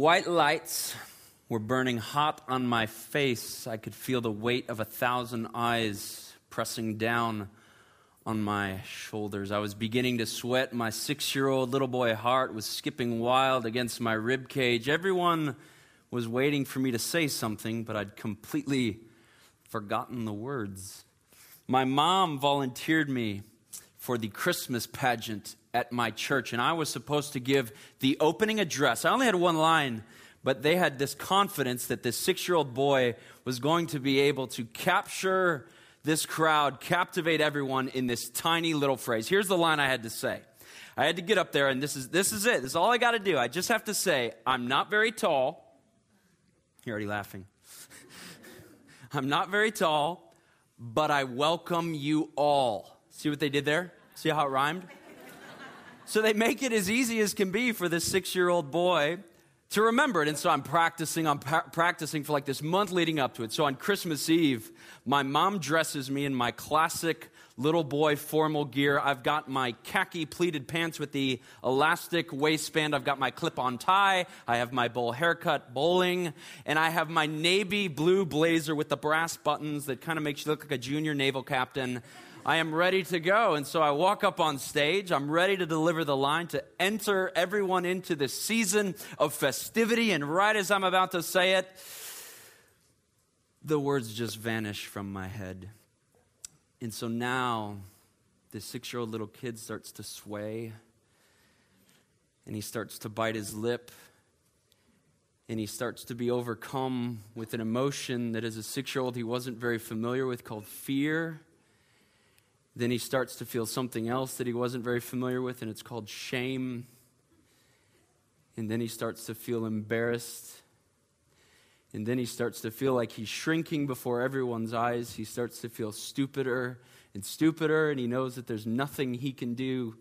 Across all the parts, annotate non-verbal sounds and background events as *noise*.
White lights were burning hot on my face. I could feel the weight of a thousand eyes pressing down on my shoulders. I was beginning to sweat. My six year old little boy heart was skipping wild against my rib cage. Everyone was waiting for me to say something, but I'd completely forgotten the words. My mom volunteered me for the Christmas pageant at my church, and I was supposed to give the opening address. I only had one line, but they had this confidence that this six year old boy was going to be able to capture this crowd, captivate everyone in this tiny little phrase. Here's the line I had to say. I had to get up there, and this is, this is it. This is all I got to do. I just have to say, I'm not very tall. You're already laughing. *laughs* I'm not very tall, but I welcome you all. See what they did there? See how it rhymed? So they make it as easy as can be for this six year old boy to remember it. And so I'm practicing, I'm pra- practicing for like this month leading up to it. So on Christmas Eve, my mom dresses me in my classic little boy formal gear. I've got my khaki pleated pants with the elastic waistband. I've got my clip on tie. I have my bowl haircut bowling. And I have my navy blue blazer with the brass buttons that kind of makes you look like a junior naval captain. I am ready to go. And so I walk up on stage. I'm ready to deliver the line to enter everyone into the season of festivity. And right as I'm about to say it, the words just vanish from my head. And so now this six year old little kid starts to sway and he starts to bite his lip and he starts to be overcome with an emotion that as a six year old he wasn't very familiar with called fear then he starts to feel something else that he wasn't very familiar with, and it's called shame. And then he starts to feel embarrassed. And then he starts to feel like he's shrinking before everyone's eyes. He starts to feel stupider and stupider, and he knows that there's nothing he can do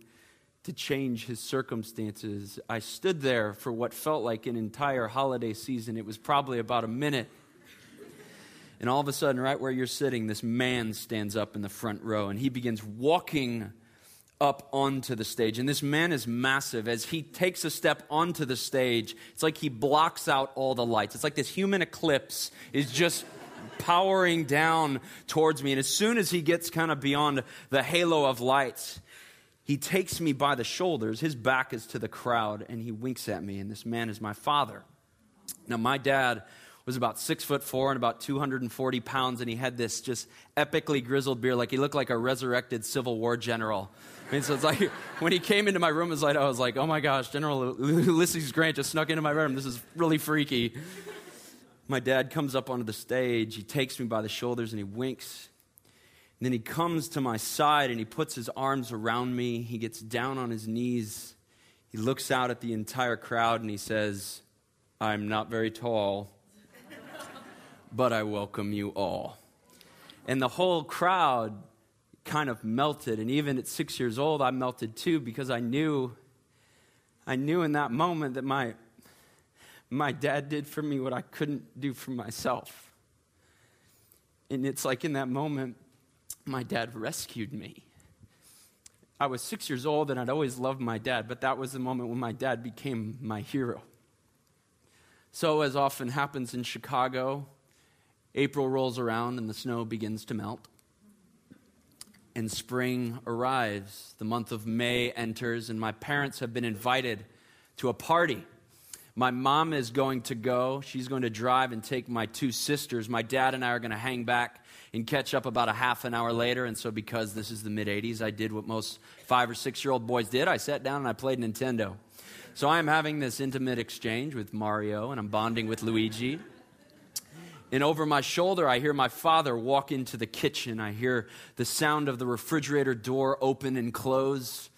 to change his circumstances. I stood there for what felt like an entire holiday season. It was probably about a minute. And all of a sudden, right where you're sitting, this man stands up in the front row and he begins walking up onto the stage. And this man is massive. As he takes a step onto the stage, it's like he blocks out all the lights. It's like this human eclipse is just powering down towards me. And as soon as he gets kind of beyond the halo of lights, he takes me by the shoulders. His back is to the crowd, and he winks at me. And this man is my father. Now, my dad was about six foot four and about 240 pounds, and he had this just epically grizzled beard, like he looked like a resurrected Civil War general. I mean, so it's like *laughs* when he came into my room, it was like, I was like, oh my gosh, General Ulysses Grant just snuck into my room. This is really freaky. My dad comes up onto the stage. He takes me by the shoulders and he winks. And then he comes to my side and he puts his arms around me. He gets down on his knees. He looks out at the entire crowd and he says, I'm not very tall, but I welcome you all. And the whole crowd kind of melted. And even at six years old, I melted too because I knew, I knew in that moment that my, my dad did for me what I couldn't do for myself. And it's like in that moment, my dad rescued me. I was six years old and I'd always loved my dad, but that was the moment when my dad became my hero. So, as often happens in Chicago, April rolls around and the snow begins to melt. And spring arrives. The month of May enters, and my parents have been invited to a party. My mom is going to go. She's going to drive and take my two sisters. My dad and I are going to hang back and catch up about a half an hour later. And so, because this is the mid 80s, I did what most five or six year old boys did. I sat down and I played Nintendo. So, I am having this intimate exchange with Mario, and I'm bonding with Luigi. And over my shoulder, I hear my father walk into the kitchen. I hear the sound of the refrigerator door open and close.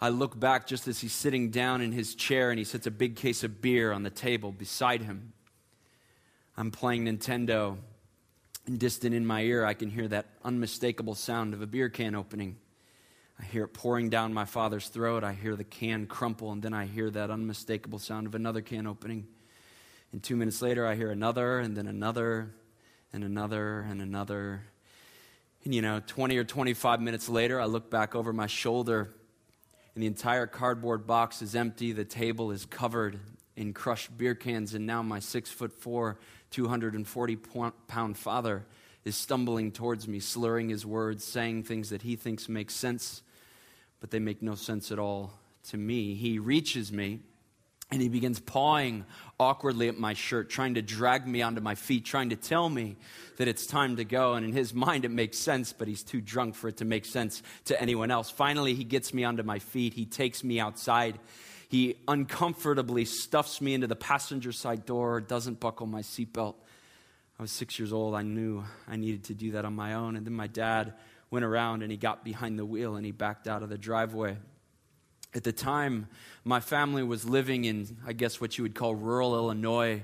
I look back just as he's sitting down in his chair and he sets a big case of beer on the table beside him. I'm playing Nintendo, and distant in my ear, I can hear that unmistakable sound of a beer can opening. I hear it pouring down my father's throat. I hear the can crumple, and then I hear that unmistakable sound of another can opening. And two minutes later, I hear another, and then another, and another, and another. And you know, 20 or 25 minutes later, I look back over my shoulder, and the entire cardboard box is empty. The table is covered in crushed beer cans, and now my six foot four, 240 pound father is stumbling towards me, slurring his words, saying things that he thinks make sense, but they make no sense at all to me. He reaches me and he begins pawing awkwardly at my shirt, trying to drag me onto my feet, trying to tell me that it's time to go. And in his mind, it makes sense, but he's too drunk for it to make sense to anyone else. Finally, he gets me onto my feet. He takes me outside. He uncomfortably stuffs me into the passenger side door, doesn't buckle my seatbelt. I was six years old. I knew I needed to do that on my own. And then my dad went around and he got behind the wheel and he backed out of the driveway. At the time, my family was living in, I guess, what you would call rural Illinois.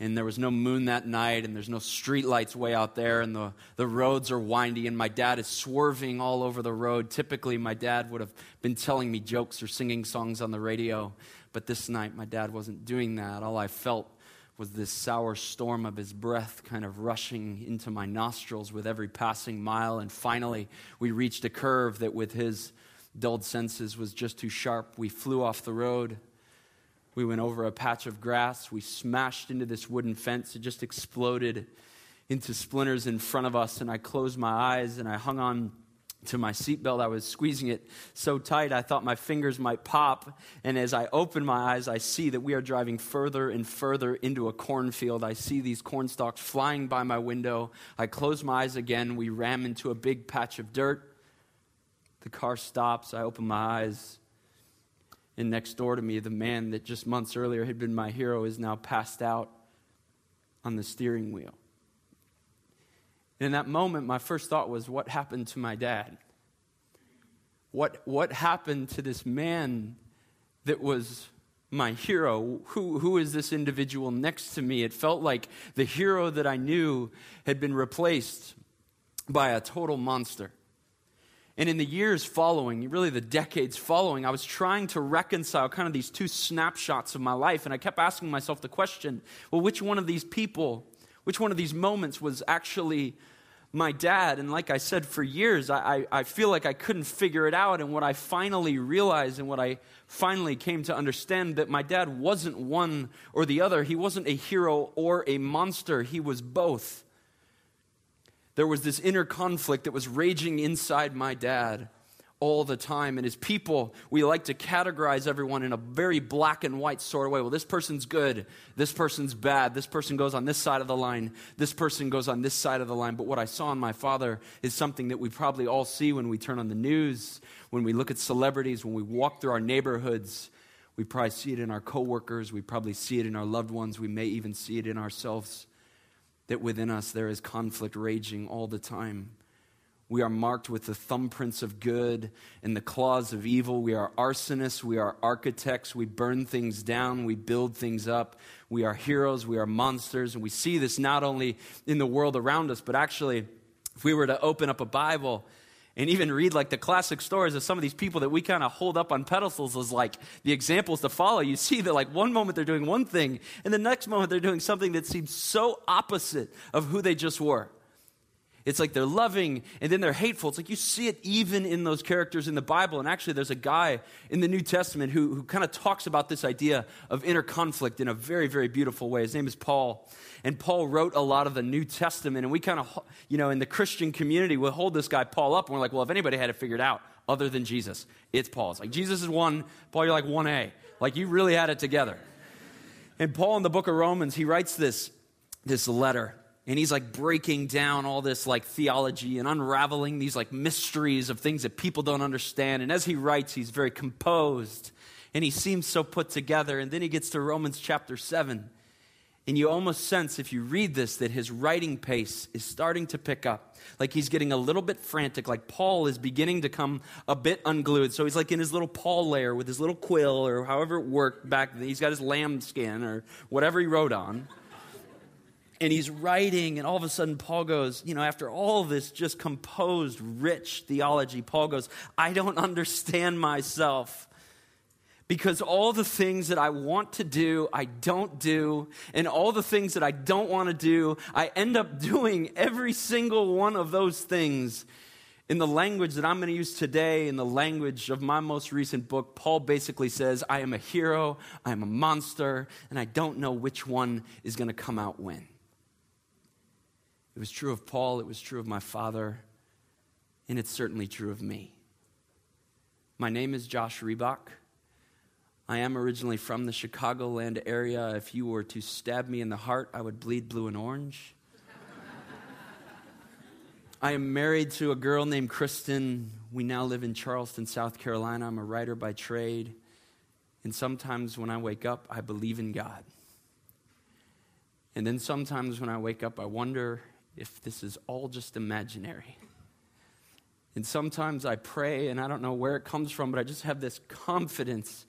And there was no moon that night, and there's no street lights way out there, and the, the roads are windy, and my dad is swerving all over the road. Typically, my dad would have been telling me jokes or singing songs on the radio, but this night, my dad wasn't doing that. All I felt was this sour storm of his breath kind of rushing into my nostrils with every passing mile. And finally, we reached a curve that, with his dulled senses was just too sharp. We flew off the road. We went over a patch of grass. We smashed into this wooden fence. It just exploded into splinters in front of us. And I closed my eyes and I hung on to my seatbelt. I was squeezing it so tight I thought my fingers might pop. And as I open my eyes, I see that we are driving further and further into a cornfield. I see these corn stalks flying by my window. I close my eyes again. We ram into a big patch of dirt. The car stops. I open my eyes. And next door to me, the man that just months earlier had been my hero is now passed out on the steering wheel. And in that moment, my first thought was, what happened to my dad? What, what happened to this man that was my hero? Who, who is this individual next to me? It felt like the hero that I knew had been replaced by a total monster. And in the years following, really the decades following, I was trying to reconcile kind of these two snapshots of my life. And I kept asking myself the question well, which one of these people, which one of these moments was actually my dad? And like I said, for years, I, I, I feel like I couldn't figure it out. And what I finally realized and what I finally came to understand that my dad wasn't one or the other. He wasn't a hero or a monster, he was both there was this inner conflict that was raging inside my dad all the time. And as people, we like to categorize everyone in a very black and white sort of way. Well, this person's good, this person's bad, this person goes on this side of the line, this person goes on this side of the line. But what I saw in my father is something that we probably all see when we turn on the news, when we look at celebrities, when we walk through our neighborhoods. We probably see it in our coworkers, we probably see it in our loved ones, we may even see it in ourselves that within us there is conflict raging all the time. We are marked with the thumbprints of good and the claws of evil. We are arsonists. We are architects. We burn things down. We build things up. We are heroes. We are monsters. And we see this not only in the world around us, but actually, if we were to open up a Bible and even read like the classic stories of some of these people that we kind of hold up on pedestals as like the examples to follow, you see that like one moment they're doing one thing, and the next moment they're doing something that seems so opposite of who they just were. It's like they're loving and then they're hateful. It's like you see it even in those characters in the Bible. And actually, there's a guy in the New Testament who, who kind of talks about this idea of inner conflict in a very, very beautiful way. His name is Paul. And Paul wrote a lot of the New Testament. And we kind of, you know, in the Christian community, we hold this guy Paul up and we're like, well, if anybody had it figured out other than Jesus, it's Paul. It's like Jesus is one, Paul, you're like 1A. Like you really had it together. And Paul in the book of Romans, he writes this, this letter and he's like breaking down all this like theology and unraveling these like mysteries of things that people don't understand. And as he writes he's very composed. And he seems so put together. And then he gets to romans chapter 7 and you almost sense if you read this that his writing pace is starting to pick up. Like he's getting a little bit frantic. Like paul is beginning to come a bit unglued. So he's like in his little paul layer with his little quill or however it worked back then. He's got his lambskin or whatever he wrote on and he's writing, and all of a sudden, Paul goes, You know, after all this just composed, rich theology, Paul goes, I don't *laughs* understand myself. Because all the things that I want to do, I don't do. And all the things that I don't want to do, I end up *laughs* doing every single one of those things. In the language that I'm going to use today, in the language of my most recent book, Paul basically says, I am a hero, I am a monster, and I don't know which one is going to come out when. It was true of Paul, it was true of my father, and it's certainly true of me. My name is Josh Riebock. I am originally from the Chicagoland area. If you were to stab me in the heart, I would bleed blue and orange. *laughs* I am married to a girl named Kristen. We now live in Charleston, South Carolina. I'm a writer by trade. And sometimes when I wake up, I believe in God. And then sometimes when I wake up, I wonder if this is all just imaginary. And sometimes I pray, and I don't know where it comes from, but I just have this confidence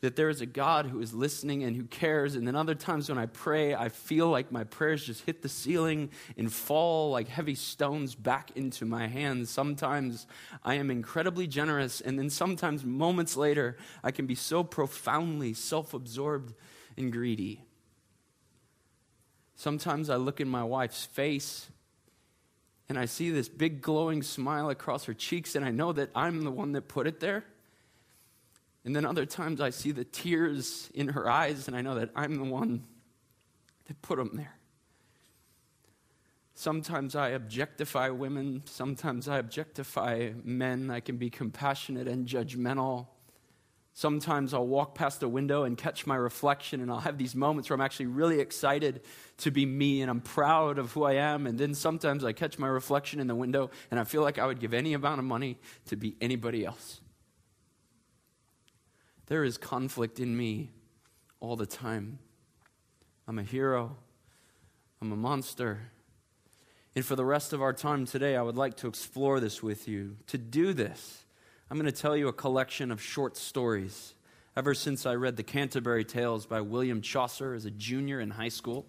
that there is a God who is listening and who cares. And then other times when I pray, I feel like my prayers just hit the ceiling and fall like heavy stones back into my hands. Sometimes I am incredibly generous, and then sometimes moments later, I can be so profoundly self absorbed and greedy. Sometimes I look in my wife's face and I see this big glowing smile across her cheeks, and I know that I'm the one that put it there. And then other times I see the tears in her eyes, and I know that I'm the one that put them there. Sometimes I objectify women, sometimes I objectify men. I can be compassionate and judgmental. Sometimes I'll walk past a window and catch my reflection, and I'll have these moments where I'm actually really excited to be me and I'm proud of who I am. And then sometimes I catch my reflection in the window and I feel like I would give any amount of money to be anybody else. There is conflict in me all the time. I'm a hero, I'm a monster. And for the rest of our time today, I would like to explore this with you. To do this, I'm going to tell you a collection of short stories. Ever since I read the Canterbury Tales by William Chaucer as a junior in high school,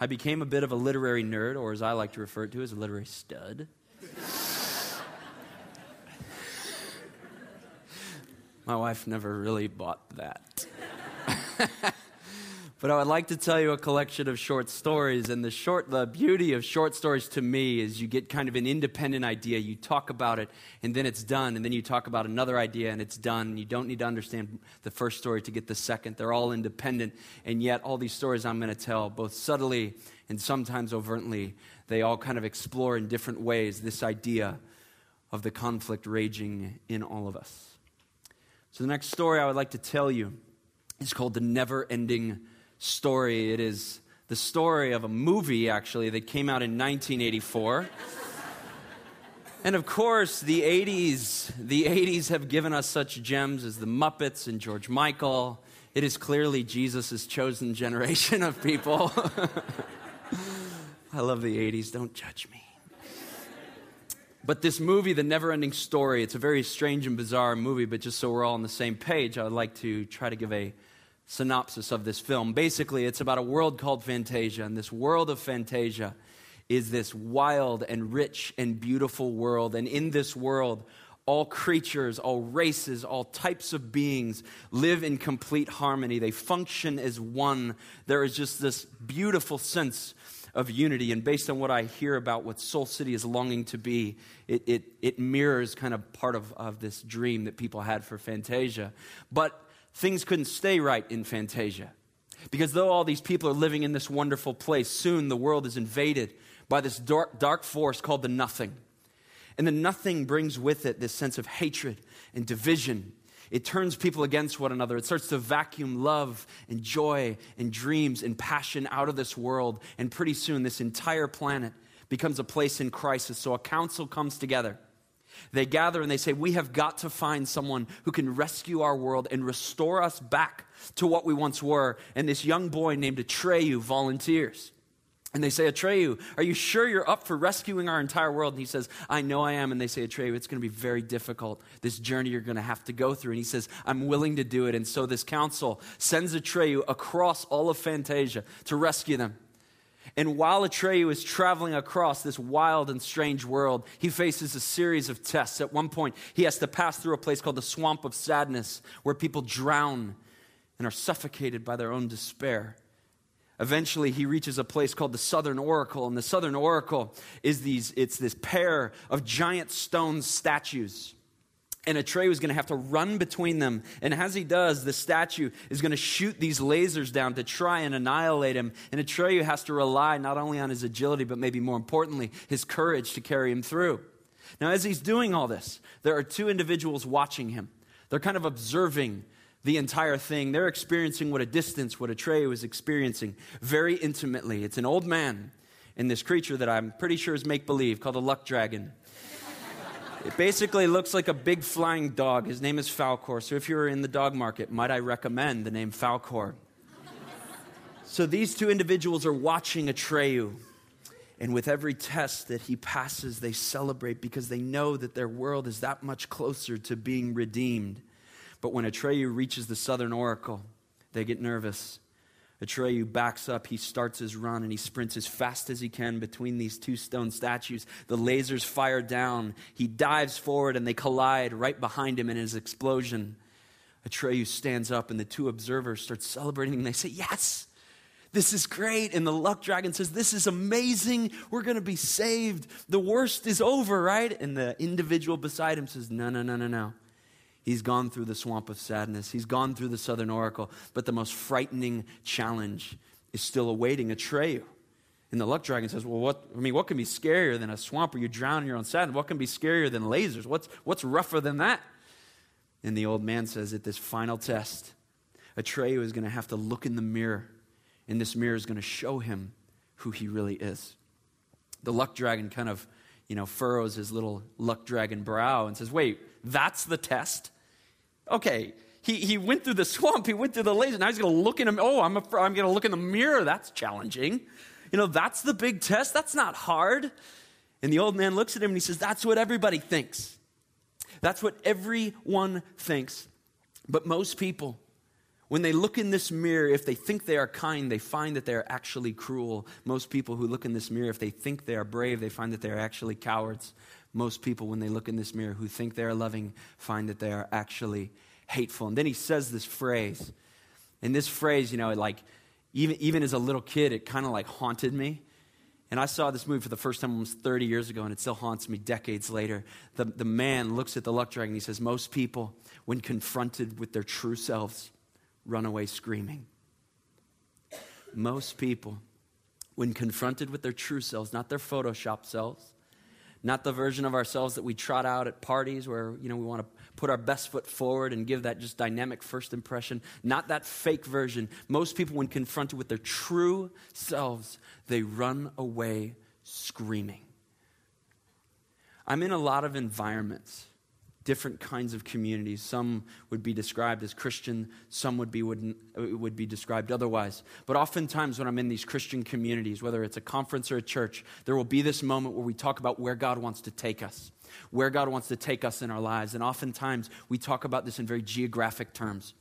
I became a bit of a literary nerd, or as I like to refer to as a literary stud. *laughs* My wife never really bought that. *laughs* but I would like to tell you a collection of short stories. And the short, the beauty of short stories to me is you get kind of an independent idea. You talk about it, and then it's done. And then you talk about another idea, and it's done. And you don't need to understand the first story to get the second. They're all independent. And yet, all these stories I'm going to tell, both subtly and sometimes overtly, they all kind of explore in different ways this idea of the conflict raging in all of us. So, the next story I would like to tell you is called The Never Ending Story. It is the story of a movie, actually, that came out in 1984. *laughs* and of course, the 80s, the 80s have given us such gems as the Muppets and George Michael. It is clearly Jesus' chosen generation of people. *laughs* I love the 80s. Don't judge me. But this movie, The Never Ending Story, it's a very strange and bizarre movie, but just so we're all on the same page, I would like to try to give a synopsis of this film. Basically, it's about a world called Fantasia, and this world of Fantasia is this wild and rich and beautiful world. And in this world, all creatures, all races, all types of beings live in complete harmony. They function as one. There is just this beautiful sense of unity. And based on what I hear about what Soul City is longing to be, it, it, it mirrors kind of part of, of this dream that people had for Fantasia. But things couldn't stay right in Fantasia. Because though all these people are living in this wonderful place, soon the world is invaded by this dark, dark force called the nothing. And the nothing brings with it this sense of hatred and division it turns people against one another. It starts to vacuum love and joy and dreams and passion out of this world. And pretty soon, this entire planet becomes a place in crisis. So a council comes together. They gather and they say, We have got to find someone who can rescue our world and restore us back to what we once were. And this young boy named Atreyu volunteers. And they say, Atreyu, are you sure you're up for rescuing our entire world? And he says, I know I am. And they say, Atreyu, it's going to be very difficult, this journey you're going to have to go through. And he says, I'm willing to do it. And so this council sends Atreyu across all of Fantasia to rescue them. And while Atreyu is traveling across this wild and strange world, he faces a series of tests. At one point, he has to pass through a place called the Swamp of Sadness, where people drown and are suffocated by their own despair. Eventually, he reaches a place called the Southern Oracle, and the Southern Oracle is these, it's this pair of giant stone statues. And Atreyu is going to have to run between them. And as he does, the statue is going to shoot these lasers down to try and annihilate him. And Atreyu has to rely not only on his agility, but maybe more importantly, his courage to carry him through. Now, as he's doing all this, there are two individuals watching him. They're kind of observing the entire thing. They're experiencing what a distance, what Atreyu is experiencing very intimately. It's an old man and this creature that I'm pretty sure is make believe called a luck dragon. It basically looks like a big flying dog. His name is Falkor. So if you're in the dog market, might I recommend the name Falkor? so these two individuals are watching Atreyu. And with every test that he passes, they celebrate because they know that their world is that much closer to being redeemed. But when Atreyu reaches the southern oracle, they get nervous. Atreyu backs up, he starts his run, and he sprints as fast as he can between these two stone statues. The lasers fire down. He dives forward, and they collide right behind him in his explosion. Atreyu stands up, and the two observers start celebrating, and they say, Yes! This is great. And the luck dragon says, This is amazing. We're going to be saved. The worst is over, right? And the individual beside him says, No, no, no, no, no. He's gone through the swamp of sadness. He's gone through the southern oracle. But the most frightening challenge is still awaiting Atreyu. And the luck dragon says, Well, what, I mean, what can be scarier than a swamp where you drown in your own sadness? What can be scarier than lasers? What's, what's rougher than that? And the old man says, At this final test, Atreyu is going to have to look in the mirror, and this mirror is going to show him who he really is. The luck dragon kind of, you know, furrows his little luck dragon brow and says, Wait, that's the test? Okay, he, he went through the swamp, he went through the laser. Now he's going to look in him. Oh, I'm, a, I'm going to look in the mirror. That's challenging. You know, that's the big test. That's not hard. And the old man looks at him and he says, That's what everybody thinks. That's what everyone thinks. But most people, when they look in this mirror, if they think they are kind, they find that they are actually cruel. Most people who look in this mirror, if they think they are brave, they find that they are actually cowards most people, when they look in this mirror who think they are loving, find that they are actually hateful. And then he says this phrase. And this phrase, you know, like, even, even as a little kid, it kind of like haunted me. And I saw this movie for the first time almost 30 years ago, and it still haunts me decades later. The, the man looks at the luck dragon he says, Most people, when confronted with their true selves, run away screaming. Most people, when confronted with their true selves, not their Photoshop selves, not the version of ourselves that we trot out at parties where you know we want to put our best foot forward and give that just dynamic first impression. Not that fake version. Most people when confronted with their true selves they run away screaming. I'm in a lot of environments different kinds of communities. Some would be described as Christian, some would be, would, would be described otherwise. But oftentimes, when I'm in these Christian communities, whether it's a conference or a church, there will be this moment where we talk about where God wants to take us, where God wants to take us in our lives. And oftentimes, we talk about this in very geographic terms.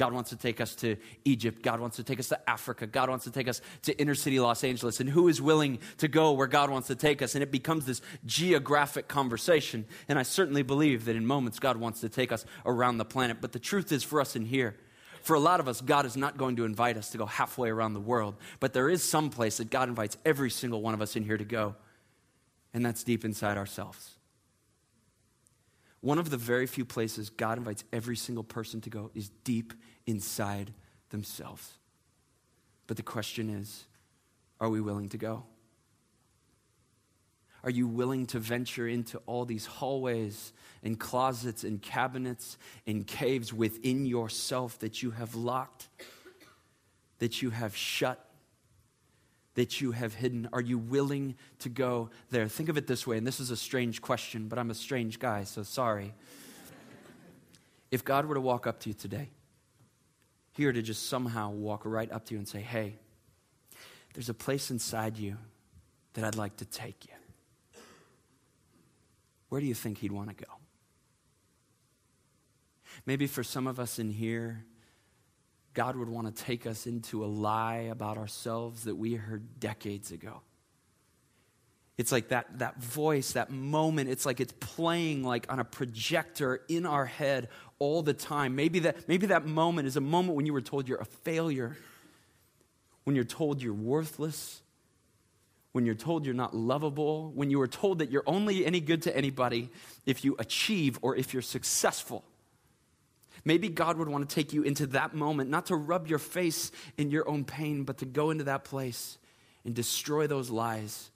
God wants to take us to Egypt. God wants to take us to Africa. God wants to take us to inner city Los Angeles. And who is willing to go where God wants to take us? And it becomes this geographic conversation. And I certainly believe that in moments God wants to take us around the planet. But the truth is for us in here, for a lot of us, God is not going to invite us to go halfway around the world. But there is some place that God invites every single one of us in here to go. And that's deep inside ourselves. One of the very few places God invites every single person to go is deep inside themselves. But the question is are we willing to go? Are you willing to venture into all these hallways and closets and cabinets and caves within yourself that you have locked, that you have shut, that you have hidden? Are you willing to go there? Think of it this way, and this is a strange question, but I'm a strange guy, so sorry. if God were to walk up to you today here to just somehow walk right up to you and say, hey, there's a place inside you that I'd like to take you. Where do you think he'd want to go? Maybe for some of us in here, God would want to take us into a lie about ourselves that we heard decades ago. It's like that, that voice, that moment, it's like it's playing like on a projector in our head all the time. Maybe that, maybe that moment is a moment when you were told you're a failure, when you're told you're worthless, when you're told you're not lovable, when you were told that you're only any good to anybody if you achieve or if you're successful. Maybe God would want to take you into that moment, not to rub your face in your own pain, but to go into that place and destroy those lies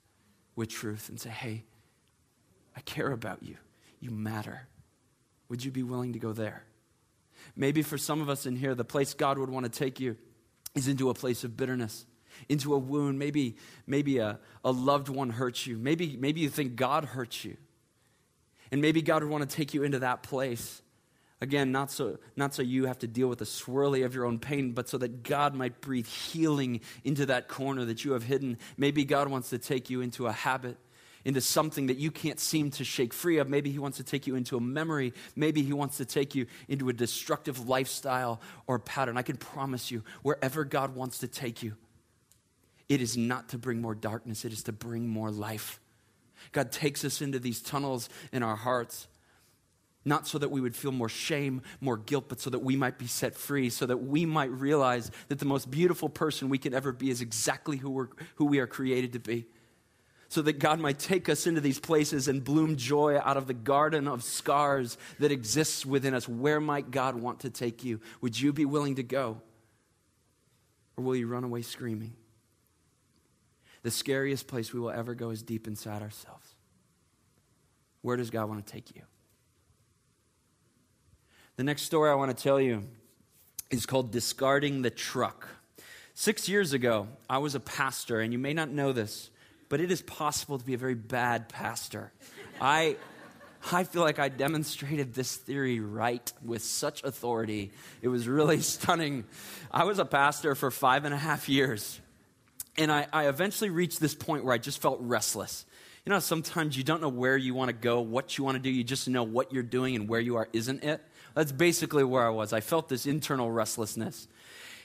with truth and say, hey, I care about you. You matter. Would you be willing to go there? Maybe for some of us in here, the place God would want to take you is into a place of bitterness, into a wound. Maybe, maybe a, a loved one hurts you. Maybe, maybe you think God hurts you. And maybe God would want to take you into that place. Again, not so, not so you have to deal with the swirly of your own pain, but so that God might breathe healing into that corner that you have hidden. Maybe God wants to take you into a habit into something that you can't seem to shake free of. Maybe He wants to take you into a memory. Maybe He wants to take you into a destructive lifestyle or pattern. I can promise you, wherever God wants to take you, it is not to bring more darkness, it is to bring more life. God takes us into these tunnels in our hearts. Not so that we would feel more shame, more guilt, but so that we might be set free, so that we might realize that the most beautiful person we can ever be is exactly who, we're, who we are created to be so that God might take us into these places and bloom joy out of the garden of scars that exists within us. Where might God want to take you? Would you be willing to go? Or will you run away screaming? The scariest place we will ever go is deep inside ourselves. Where does God want to take you? The next story I want to tell you is called Discarding the Truck. Six years ago, I was a pastor, and you may not know this but it is possible to be a very bad pastor. I, I feel like I demonstrated this theory right with such authority. It was really *laughs* stunning. I was a pastor for five and a half years, and I, I eventually reached this point where I just felt restless. You know, sometimes you don't know where you want to go, what you want to do, you just know what you're doing and where you are isn't it. That's basically where I was. I felt this internal restlessness.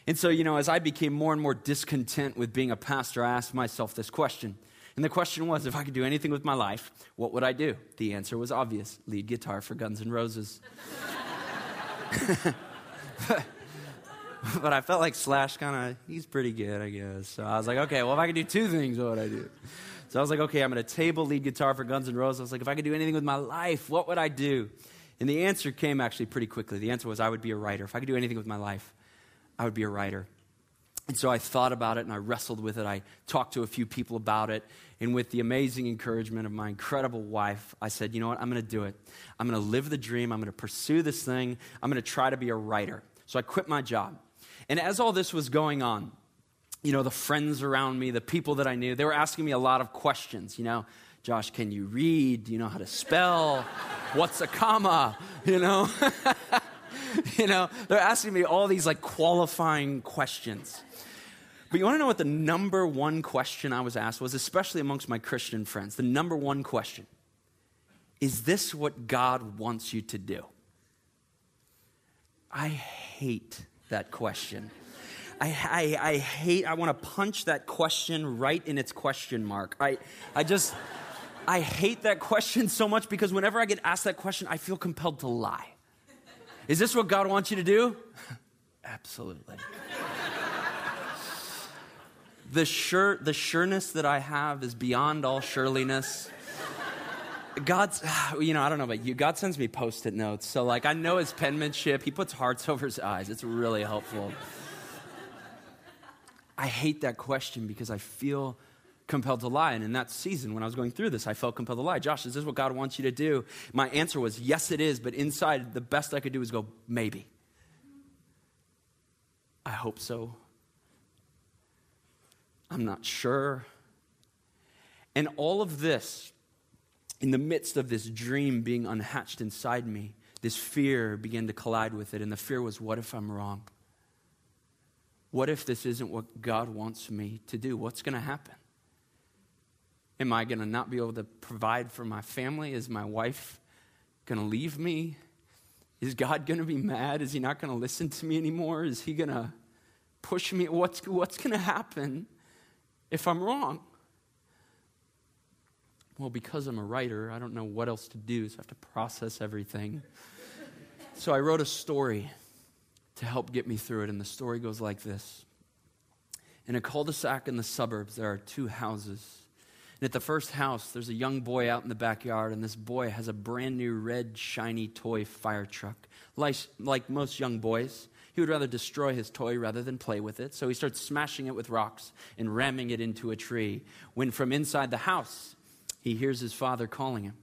And so, you know, as I became more and more discontent with being a pastor, I asked myself this question and the question was if I could do anything with my life, what would I do? The answer was obvious lead guitar for Guns N' Roses. *laughs* but I felt like Slash kind of, he's pretty good, I guess. So I was like, okay, well, if I could do two things, what would I do? So I was like, okay, I'm going to table lead guitar for Guns N' Roses. I was like, if I could do anything with my life, what would I do? And the answer came actually pretty quickly. The answer was I would be a writer. If I could do anything with my life, I would be a writer. And so I thought about it and I wrestled with it. I talked to a few people about it. And with the amazing encouragement of my incredible wife, I said, you know what? I'm going to do it. I'm going to live the dream. I'm going to pursue this thing. I'm going to try to be a writer. So I quit my job. And as all this was going on, you know, the friends around me, the people that I knew, they were asking me a lot of questions. You know, Josh, can you read? Do you know how to spell? What's a comma? You know? *laughs* you know, they're asking me all these like qualifying questions. But you want to know what the number one question I was asked was, especially amongst my Christian friends? The number one question is this what God wants you to do? I hate that question. I, I, I hate, I want to punch that question right in its question mark. I, I just, I hate that question so much because whenever I get asked that question, I feel compelled to lie. Is this what God wants you to do? *laughs* Absolutely the, sure, the sureness that I have is beyond all sureliness. God's, *sighs* you know, I don't know about you. God sends me post it notes. So, like, I know his penmanship. He puts hearts *laughs* over his eyes. It's really helpful. I hate that question because I feel compelled to lie. And in that season, when I was going through this, I felt compelled to lie. Josh, is this what God wants you to do? My answer was, yes, it is. But inside, the best I could do was go, maybe. I hope so. I'm not sure. And all of this, in the midst of this dream being unhatched inside me, this fear began to collide with it. And the fear was, what if I'm wrong? What if this isn't what God wants me to do? What's going to happen? Am I going to not be able to provide for my family? Is my wife going to leave me? Is God going to be mad? Is he not going to listen to me anymore? Is he going to push me? What's, what's going to happen? if I'm wrong? Well, because I'm a writer, I don't know what else to do, so I have to process everything. *laughs* so I wrote a story to help get me through it, and the story goes like this. In a cul de sac in the suburbs, there are two houses. And at the first house, there's a young boy out in the backyard, and this boy has a brand new red, shiny toy fire truck. Like, like most young boys, he would rather destroy his toy rather than play with it, so he starts smashing it with rocks and ramming it into a tree. When from inside the house, he hears his father calling him.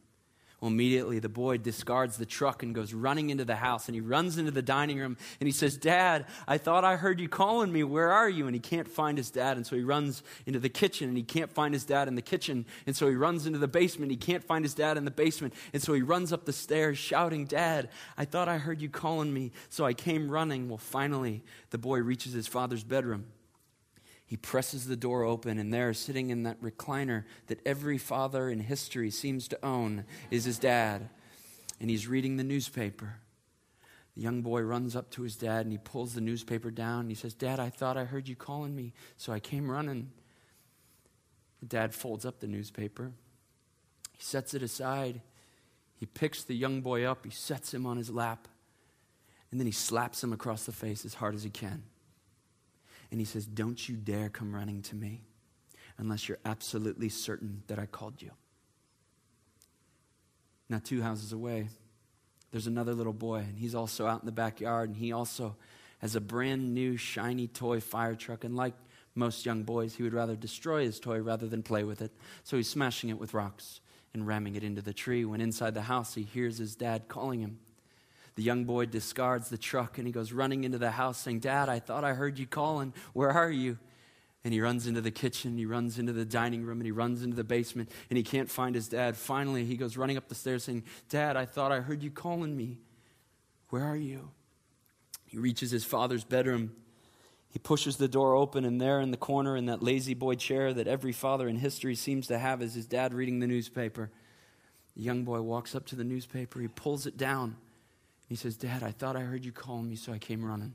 Well, immediately the boy discards the truck and goes running into the house. And he runs into the dining room and he says, Dad, I thought I heard you calling me. Where are you? And he can't find his dad. And so he runs into the kitchen and he can't find his dad in the kitchen. And so he runs into the basement. He can't find his dad in the basement. And so he runs up the stairs shouting, Dad, I thought I heard you calling me. So I came running. Well, finally, the boy reaches his father's bedroom. He presses the door open, and there, sitting in that recliner that every father in history seems to own, is his dad. And he's reading the newspaper. The young boy runs up to his dad and he pulls the newspaper down and he says, Dad, I thought I heard you calling me, so I came running. The dad folds up the newspaper. He sets it aside. He picks the young boy up, he sets him on his lap, and then he slaps him across the face as hard as he can. And he says, Don't you dare come running to me unless you're absolutely certain that I called you. Now, two houses away, there's another little boy, and he's also out in the backyard, and he also has a brand new shiny toy fire truck. And like most young boys, he would rather destroy his toy rather than play with it. So he's smashing it with rocks and ramming it into the tree. When inside the house, he hears his dad calling him. The young boy discards the truck and he goes running into the house saying, Dad, I thought I heard you calling. Where are you? And he runs into the kitchen, he runs into the dining room, and he runs into the basement, and he can't find his dad. Finally, he goes running up the stairs saying, Dad, I thought I heard you calling me. Where are you? He reaches his father's bedroom. He pushes the door open, and there in the corner, in that La-Z-Boy chair that every father in history seems to have, is his dad reading the newspaper. The young boy walks up to the newspaper, he pulls it down. He says, Dad, I thought I heard you calling me, so I came running.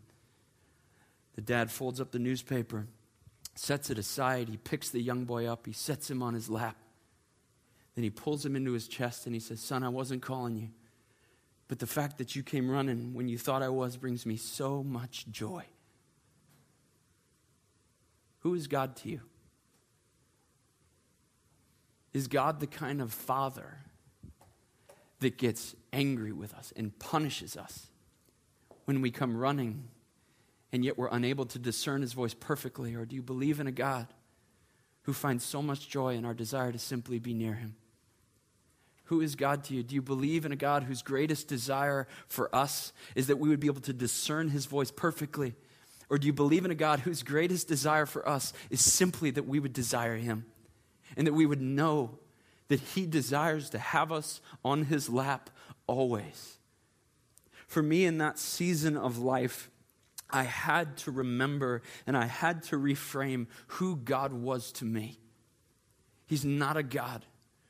The dad folds up the newspaper, sets it aside. He picks the young boy up, he sets him on his lap. Then he pulls him into his chest and he says, Son, I wasn't calling you. But the fact that you came running when you thought I was brings me so much joy. Who is God to you? Is God the kind of father that gets angry with us and punishes us when we come running and yet we're unable to discern his voice perfectly? Or do you believe in a God who finds so much joy in our desire to simply be near him? Who is God to you? Do you believe in a God whose greatest desire for us is that we would be able to discern his voice perfectly? Or do you believe in a God whose greatest desire for us is simply that we would desire him and that we would know that He desires to have us on His lap always. For me, in that season of life, I had to remember and I had to reframe who God was to me. He's not a God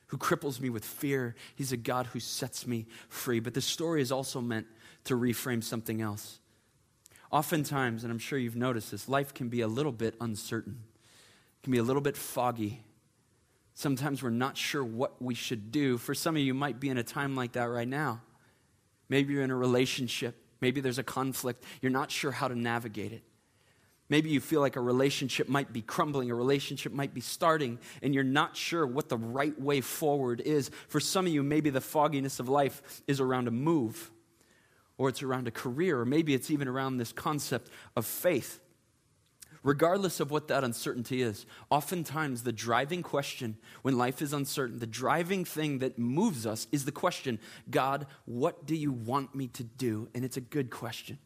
who cripples me with fear, He's a God who sets me free. But the story is also meant to reframe something else. Oftentimes, and I'm sure you've noticed this, life can be a little bit uncertain, can be a little bit foggy. Sometimes we're not sure what we should do. For some of you, might be in a time like that right now. Maybe you're in a relationship. Maybe there's a conflict. You're not sure how to navigate it. Maybe you feel like a relationship might be crumbling, a relationship might be starting, and you're not sure what the right way forward is. For some of you, maybe the fogginess of life is around a move, or it's around a career, or maybe it's even around this concept of faith regardless of what that uncertainty is. Oftentimes, the driving question when life is uncertain, the driving thing that moves us is the question God, what do you want me to do? And it's a good question.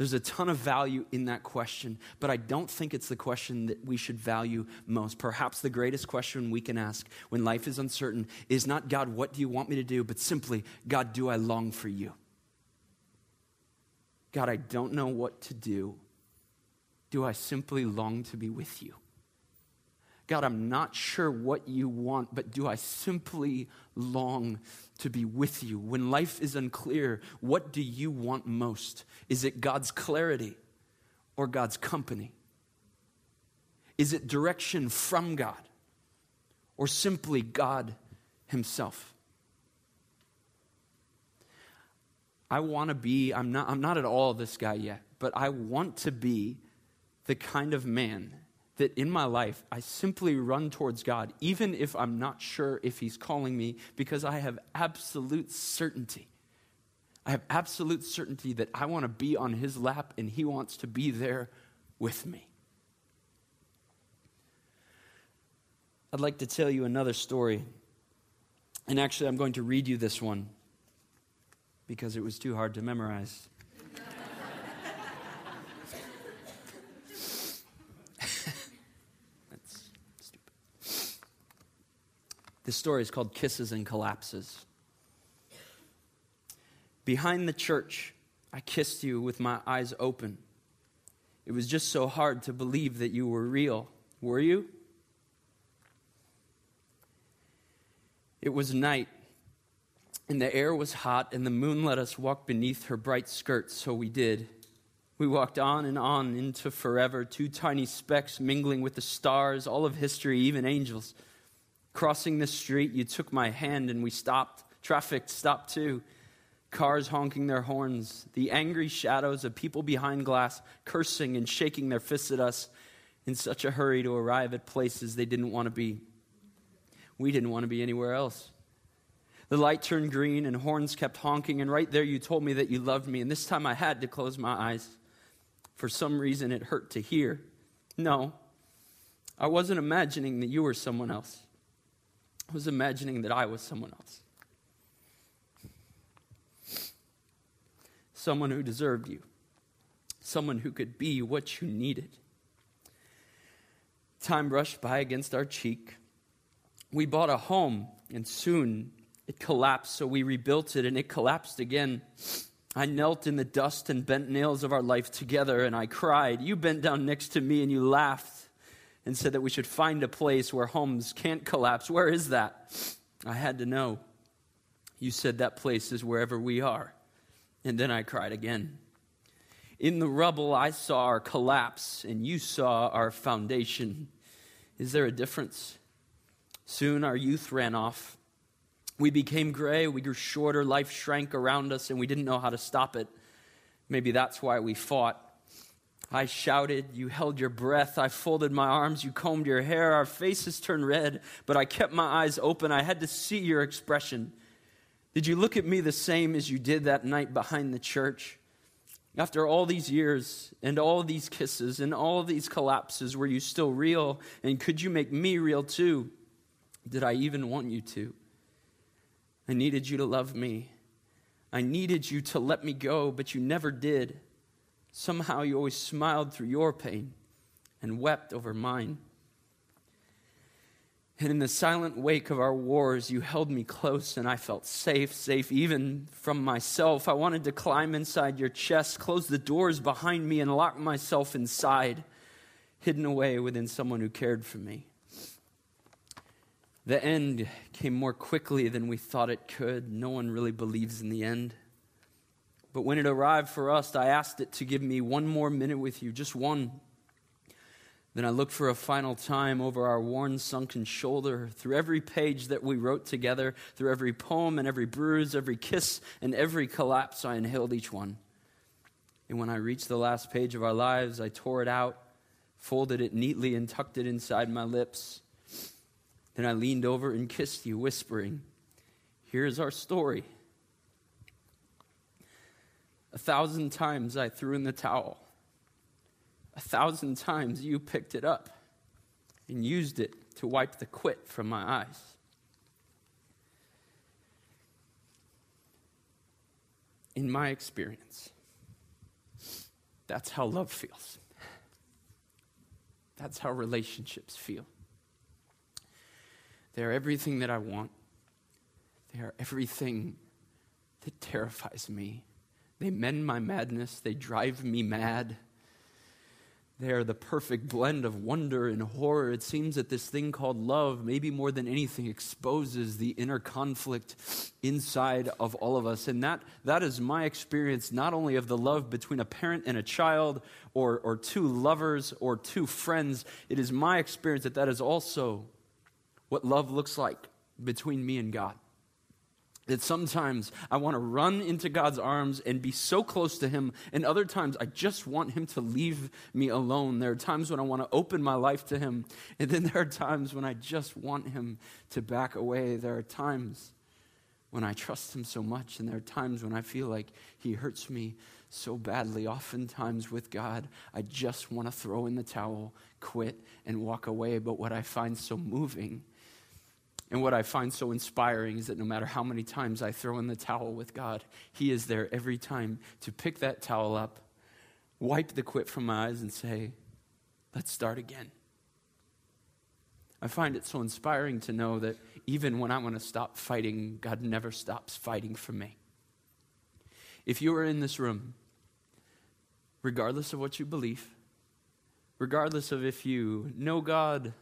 There's a ton of value in that question, but I don't think it's the question that we should value most. Perhaps the greatest question we can ask when life is uncertain is not, God, what do you want me to do? But simply, God, do I long for you? God, I don't know what to do, do I simply long to be with you? God, I'm not sure what you want, but do I simply long to be with you? When life is unclear, what do you want most? Is it God's clarity or God's company? Is it direction from God or simply God Himself? I want to be, I'm not, I'm not at all this guy yet, but I want to be the kind of man that in my life, I simply run towards God, even if I'm not sure if He's calling me, because I have absolute certainty. I have absolute certainty that I want to be on His lap and He wants to be there with me. I'd like to tell you another story. And actually, I'm going to read you this one because it was too hard to memorize. This story is called Kisses and Collapses. Behind the church, I kissed you with my eyes open. It was just so hard to believe that you were real. Were you? It was night, and the air was hot, and the moon let us walk beneath her bright skirts, so we did. We walked on and on into forever, two tiny specks mingling with the stars, all of history, even angels. Crossing the street, you took my hand and we stopped. Traffic stopped too. Cars honking their horns, the angry shadows of people behind glass cursing and shaking their fists at us in such a hurry to arrive at places they didn't want to be. We didn't want to be anywhere else. The light turned green and horns kept honking, and right there you told me that you loved me, and this time I had to close my eyes. For some reason, it hurt to hear. No, I wasn't imagining that you were someone else. Was imagining that I was someone else. Someone who deserved you. Someone who could be what you needed. Time rushed by against our cheek. We bought a home, and soon it collapsed, so we rebuilt it, and it collapsed again. I knelt in the dust and bent nails of our life together, and I cried. You bent down next to me, and you laughed and said that we should find a place where homes can't collapse. Where is that? I had to know. You said that place is wherever we are. And then I cried again. In the rubble, I saw our collapse, and you saw our foundation. Is there a difference? Soon our youth ran off. We became gray, we grew shorter, life shrank around us, and we didn't know how to stop it. Maybe that's why we fought. I shouted, you held your breath, I folded my arms, you combed your hair, our faces turned red, but I kept my eyes open. I had to see your expression. Did you look at me the same as you did that night behind the church? After all these years and all these kisses and all these collapses, were you still real? And could you make me real too? Did I even want you to? I needed you to love me. I needed you to let me go, but you never did. Somehow you always smiled through your pain and wept over mine. And in the silent wake of our wars, you held me close, and I felt safe, safe even from myself. I wanted to climb inside your chest, close the doors behind me, and lock myself inside, hidden away within someone who cared for me. The end came more quickly than we thought it could. No one really believes in the end. But when it arrived for us, I asked it to give me one more minute with you, just one. Then I looked for a final time over our worn, sunken shoulder, through every page that we wrote together, through every poem and every bruise, every kiss and every collapse. I inhaled each one. And when I reached the last page of our lives, I tore it out, folded it neatly, and tucked it inside my lips. Then I leaned over and kissed you, whispering, Here's our story. A thousand times I threw in the towel. A thousand times you picked it up and used it to wipe the quit from my eyes. In my experience, that's how love feels. That's how relationships feel. They are everything that I want, they are everything that terrifies me they mend my madness, they drive me mad. They are the perfect blend of wonder and horror. It seems that this thing called love, maybe more than anything, exposes the inner conflict inside of all of us. And that, that is my experience, not only of the love between a parent and a child, or, or two lovers, or two friends. It is my experience that that is also what love looks like between me and God. That sometimes I want to run into God's arms and be so close to Him, and other times I just want Him to leave me alone. There are times when I want to open my life to Him, and then *laughs* there are times when I just want Him to back away. There are times when I trust Him so much, and there are times when I feel like He hurts me so badly. Oftentimes with God, I just want to throw in the towel, quit, and walk away. But what I find so moving and what I find so inspiring is that no matter how many times I throw in the towel with God, He is there every time to pick that towel up, wipe the quit from my eyes, and say, Let's start again. I find it so inspiring to know that even when I want to stop fighting, God never stops fighting for me. If you are in this room, regardless of what you believe, regardless of if you know God,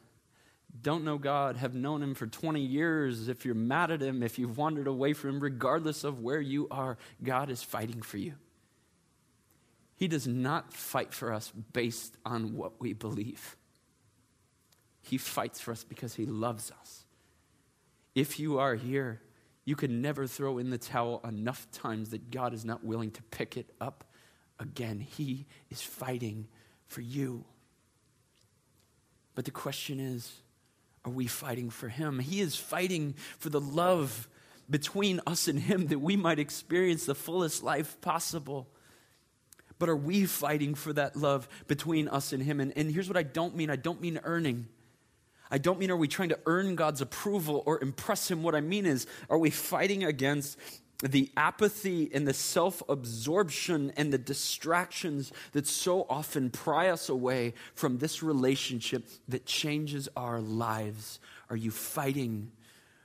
don't know God, have known Him for 20 years, if you're mad at Him, if you've wandered away from Him, regardless of where you are, God is fighting for you. He does not fight for us based on what we believe. He fights for us because He loves us. If you are here, you can never throw in the towel enough times that God is not willing to pick it up again. He is fighting for you. But the question is are we fighting for Him? He is fighting for the love between us and Him that we might experience the fullest life possible. But are we fighting for that love between us and Him? And, and here's what I don't mean I don't mean earning. I don't mean are we trying to earn God's approval or impress Him. What I mean is, are we fighting against the apathy and the self absorption and the distractions that so often pry us away from this relationship that changes our lives? Are you fighting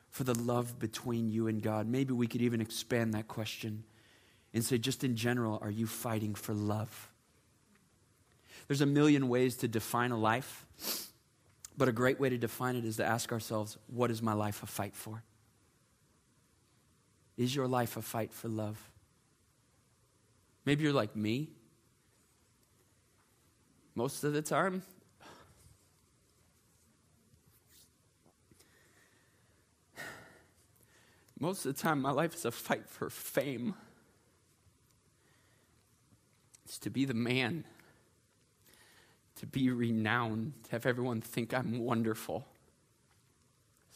for the love between you and God? Maybe we could even expand that question and say, just in general, are you fighting for love? There's a million ways to define a life. But a great way to define it is to ask ourselves, what is my life a fight for? Is your life a fight for love? Maybe you're like me. Most of the time, most of the time, my life is a fight for fame. It's to be the man to be renowned, to have everyone think I'm wonderful.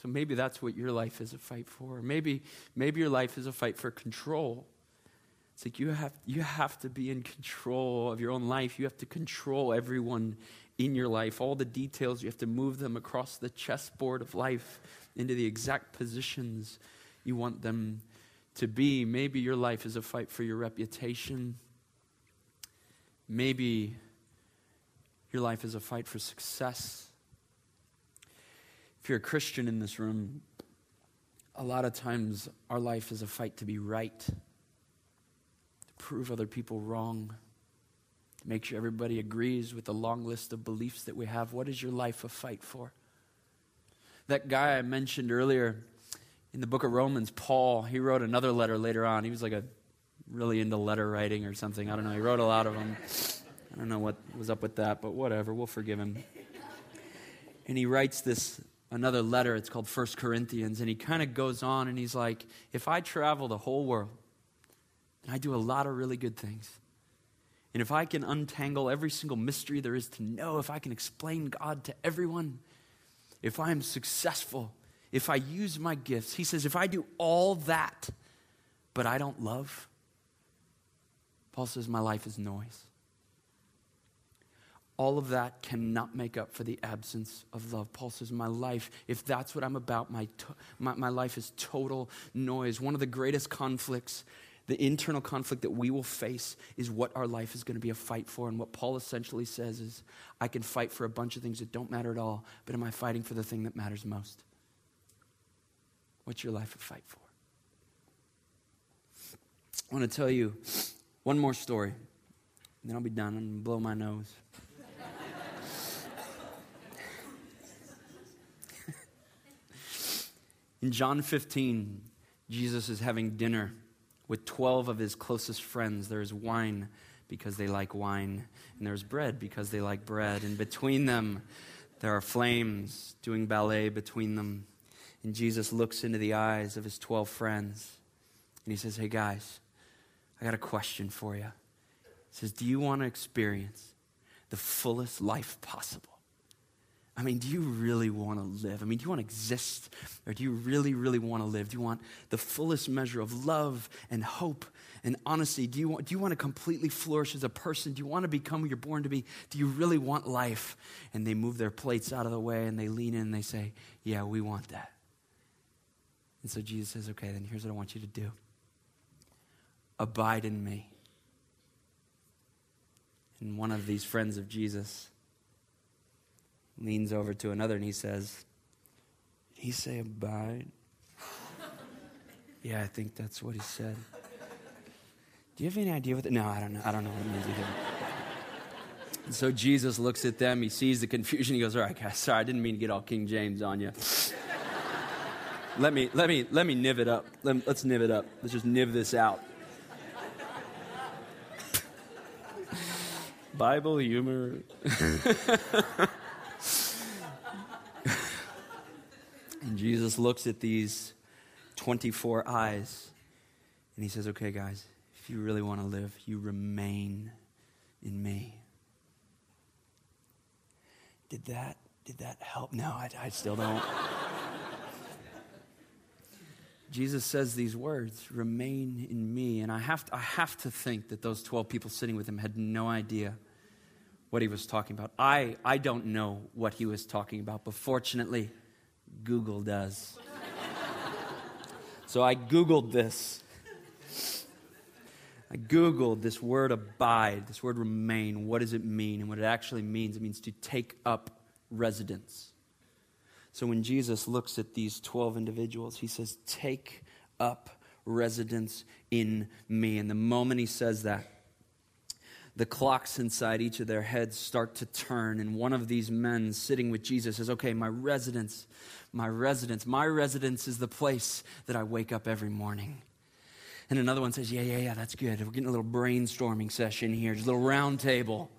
So maybe that's what your life is a fight for. Maybe, maybe your life is a fight for control. It's like you have, you have to be in control of your own life. You have to control everyone in your life, all the details. You have to move them across the chessboard of life into the exact positions you want them to be. Maybe your life is a fight for your reputation. Maybe your life is a fight for success. If you're a Christian in this room, a lot of times our life is a fight to be right, to prove other people wrong, to make sure everybody agrees with the long list of beliefs that we have. What is your life a fight for? That guy I mentioned earlier in the book of Romans, Paul, he wrote another letter later on. He was like a really into letter writing or something. I don't know. He wrote a lot of them. I don't know what was up with that, but whatever. We'll forgive him. And he writes this another letter. It's called First Corinthians. And he kind of goes on and he's like, if I travel the whole world, and I do a lot of really good things, and if I can untangle every single mystery there is to know, if I can explain God to everyone, if I am successful, if I use my gifts, he says, if I do all that, but I don't love, Paul says, my life is noise all of that cannot make up for the absence of love. Paul says, My life, if that's what I'm about, my, to- my, my, life is total noise. One of the greatest conflicts, the internal conflict that we will face, is what our life is going to be a fight for. And what Paul essentially says is, I can fight for a bunch of things that don't matter at all, but am I fighting for the thing that matters most? What's your life a fight for? I want to tell you one more story, and then I'll be done and blow my nose. In John 15, Jesus is having dinner with 12 of his closest friends. There's wine because they like wine, and there's bread because they like bread. And between them, there are flames doing ballet between them. And Jesus looks into the eyes of his 12 friends, And he says, Hey guys, I got a question for you. He says, Do you want to experience the fullest life possible? I mean, do you really want to live? I mean, do you want to exist? Or do you really, really want to live? Do you want the fullest measure of love and hope and honesty? Do you want, do you want to completely flourish as a person? Do you want to become who you're born to be? Do you really want life? And they move their plates out of the way and they lean in and they say, Yeah, we want that. And so Jesus says, Okay, then here's what I want you to do abide in me. And one of these friends of Jesus leans over to another and he says, he say abide? yeah, I think that's what he said. Do you have any idea what the, no, I don't know. I don't know what it means either. And so Jesus looks at them, he sees the confusion, he goes, All right, guys, sorry, I didn't mean to get all King James on you. let me let me let me niv it up. Let, let's niv it up. Let's just niv this out. Bible humor. *laughs* Jesus looks at these 24 eyes and he says, Okay, guys, if you really want to live, you remain in me. Did that, did that help? No, I, I still don't. *laughs* Jesus says these words, remain in me. And I have, to, I have to think that those 12 people sitting with him had no idea what he was talking about. I, I don't know what he was talking about, but fortunately, Google does. so I Googled this. I Googled this word abide, this word remain. What does it mean? And what it actually means, it means to take up residence. So when Jesus looks at these 12 individuals, he says, Take up residence in me. And the moment he says that, the clocks inside each of their heads start to turn. And one of these men sitting with Jesus says, Okay, my residence, my residence, my residence is the place that I wake up every morning. And another one says, Yeah, yeah, yeah, that's good. We're getting a little brainstorming session here, just a little round table.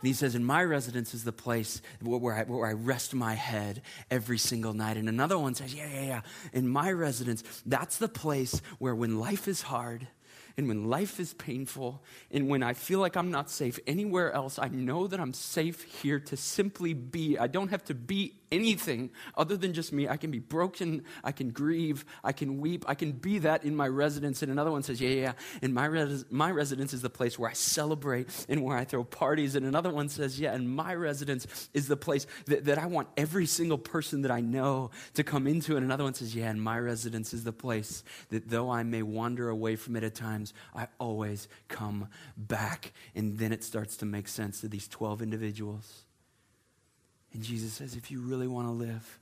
And he says, And my residence is the place where I, where I rest my head every single night. And another one says, Yeah, yeah, yeah. In my residence, that's the place where when life is hard, and when life is painful, and when I feel like I'm not safe anywhere else, I know that I'm safe here to simply be. I don't have to be anything other than just me. I can be broken, I can grieve, I can weep, I can be that in my residence. And another one says, Yeah, yeah, yeah. And my, res- my residence is the place where I celebrate and where I throw parties. And another one says, Yeah, and my residence is the place that, that I want every single person that I know to come into. And another one says, Yeah, and my residence is the place that though I may wander away from it at times, I always come back. And then it starts to make sense to these 12 individuals. And Jesus says, if you really want to live,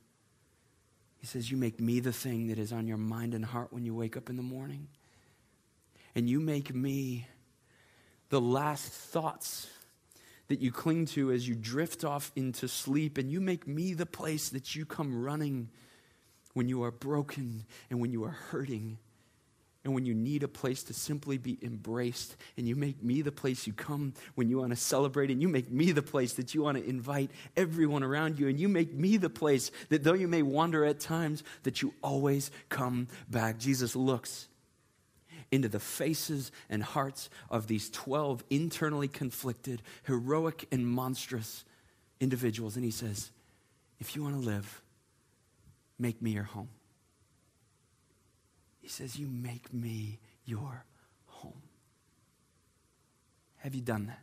He says, you make me the thing that is on your mind and heart when you wake up in the morning. And you make me the last thoughts that you cling to as you drift off into sleep. And you make me the place that you come running when you are broken and when you are hurting and when you need a place to simply be embraced, and you make me the place you come when you want to celebrate, and you make me the place that you want to invite everyone around you, and you make me the place that though you may wander at times, that you always come back. Jesus looks into the faces and hearts of these 12 internally conflicted, heroic, and monstrous individuals, and he says, If you want to live, make me your home. He says, You make me your home. Have you done that?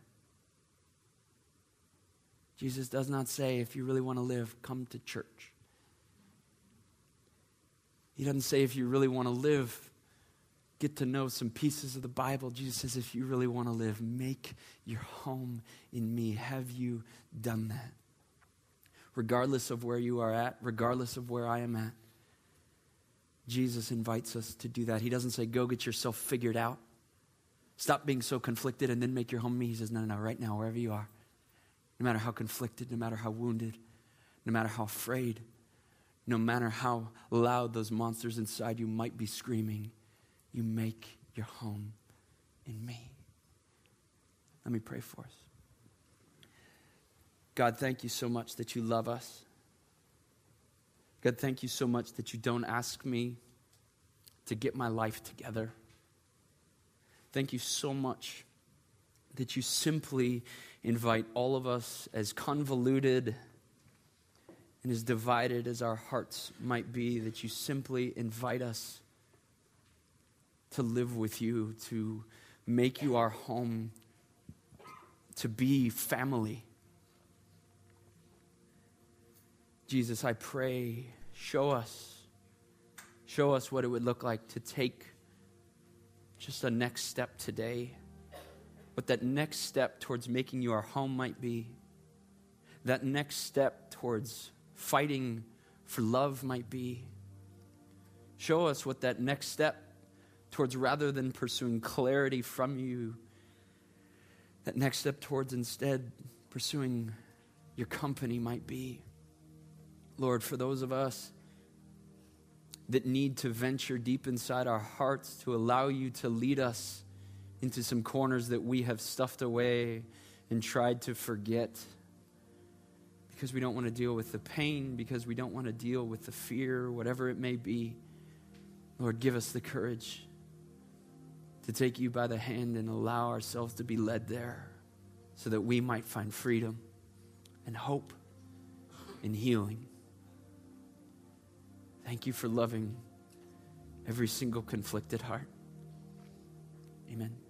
Jesus does not say, if you really want to live, come to church. He doesn't say, if you really want to live, get to know some pieces of the Bible. Jesus says, if you really want to live, make your home in me. Have you done that? Regardless of where you are at, regardless of where I am at, Jesus invites us to do that. He doesn't say, go get yourself figured out. Stop being so conflicted and then make your home me. He says, no, no, no, right now, wherever you are, no matter how conflicted, no matter how wounded, no matter how afraid, no matter how loud those monsters inside you might be screaming, you make your home in me. Let me pray for us. God, thank you so much that you love us. God, thank you so much that you don't ask me to get my life together. Thank you so much that you simply invite all of us, as convoluted and as divided as our hearts might be, that you simply invite us to live with you, to make you our home, to be family. Jesus, I pray, show us, show us what it would look like to take just a next step today what that next step towards making you our home might be, that next step towards fighting for love might be. Show us what that next step towards, rather than pursuing clarity from you, that next step towards instead pursuing your company might be. Lord, for those of us that need to venture deep inside our hearts to allow you to lead us into some corners that we have stuffed away and tried to forget because we don't want to deal with the pain, because we don't want to deal with the fear, whatever it may be. Lord, give us the courage to take you by the hand and allow ourselves to be led there so that we might find freedom and hope and healing. Thank you for loving every single conflicted heart. Amen.